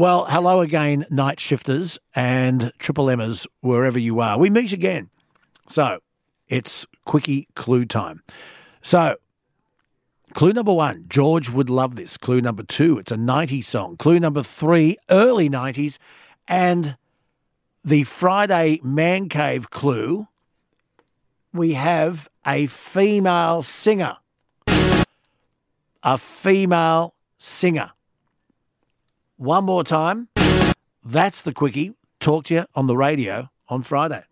Well, hello again, night shifters and triple Emmers, wherever you are. We meet again. So it's quickie clue time. So, clue number one, George would love this. Clue number two, it's a 90s song. Clue number three, early 90s. And the Friday Man Cave clue, we have a female singer. A female singer. One more time. That's the quickie. Talk to you on the radio on Friday.